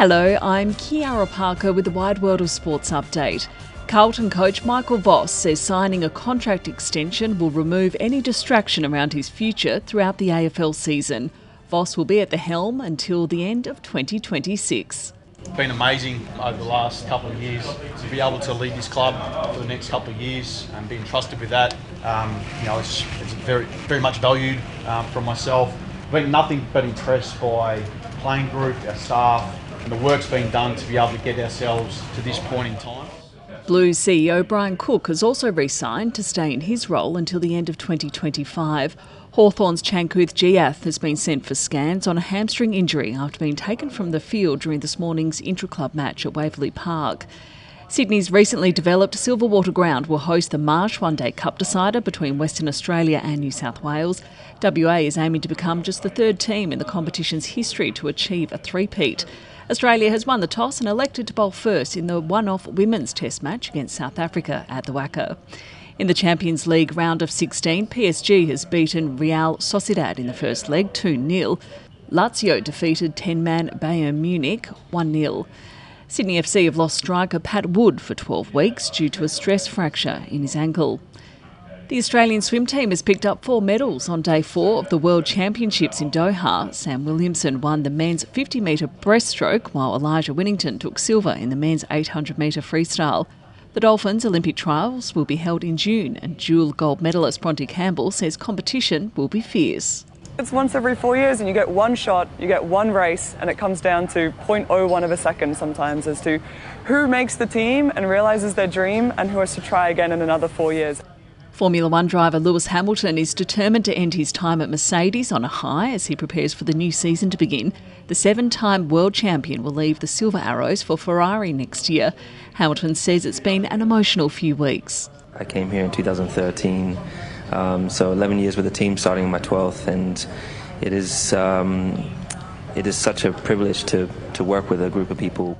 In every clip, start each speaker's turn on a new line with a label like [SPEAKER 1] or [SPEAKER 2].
[SPEAKER 1] Hello, I'm Kiara Parker with the Wide World of Sports update. Carlton coach Michael Voss says signing a contract extension will remove any distraction around his future throughout the AFL season. Voss will be at the helm until the end of 2026.
[SPEAKER 2] It's been amazing over the last couple of years to be able to lead this club for the next couple of years and be entrusted with that. Um, you know, it's, it's, very, very much valued um, from myself. I've been nothing but impressed by playing group, our staff, and the work's been done to be able to get ourselves to this point in time.
[SPEAKER 1] Blues CEO Brian Cook has also re signed to stay in his role until the end of 2025. Hawthorn's Changkuoth Jiath has been sent for scans on a hamstring injury after being taken from the field during this morning's intra-club match at Waverley Park. Sydney's recently developed Silverwater Ground will host the Marsh One Day Cup decider between Western Australia and New South Wales. WA is aiming to become just the third team in the competition's history to achieve a three-peat. Australia has won the toss and elected to bowl first in the one off women's test match against South Africa at the WACA. In the Champions League round of 16, PSG has beaten Real Sociedad in the first leg 2 0. Lazio defeated 10 man Bayern Munich 1 0. Sydney FC have lost striker Pat Wood for 12 weeks due to a stress fracture in his ankle. The Australian swim team has picked up four medals on day four of the World Championships in Doha. Sam Williamson won the men's 50 metre breaststroke, while Elijah Winnington took silver in the men's 800 metre freestyle. The Dolphins' Olympic trials will be held in June, and dual gold medalist Bronte Campbell says competition will be fierce.
[SPEAKER 3] It's once every four years, and you get one shot, you get one race, and it comes down to 0.01 of a second sometimes as to who makes the team and realizes their dream and who has to try again in another four years.
[SPEAKER 1] Formula One driver Lewis Hamilton is determined to end his time at Mercedes on a high as he prepares for the new season to begin. The seven time world champion will leave the Silver Arrows for Ferrari next year. Hamilton says it's been an emotional few weeks.
[SPEAKER 4] I came here in 2013, um, so 11 years with the team, starting my 12th, and it is. Um, it is such a privilege to, to work with a group of people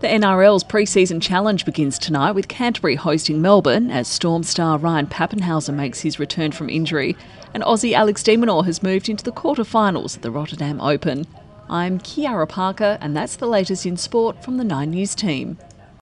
[SPEAKER 1] the NRL's pre-season challenge begins tonight with Canterbury hosting Melbourne as Storm star Ryan Papenhuyzen makes his return from injury, and Aussie Alex de Minaur has moved into the quarter-finals at the Rotterdam Open. I'm Kiara Parker, and that's the latest in sport from the Nine News team.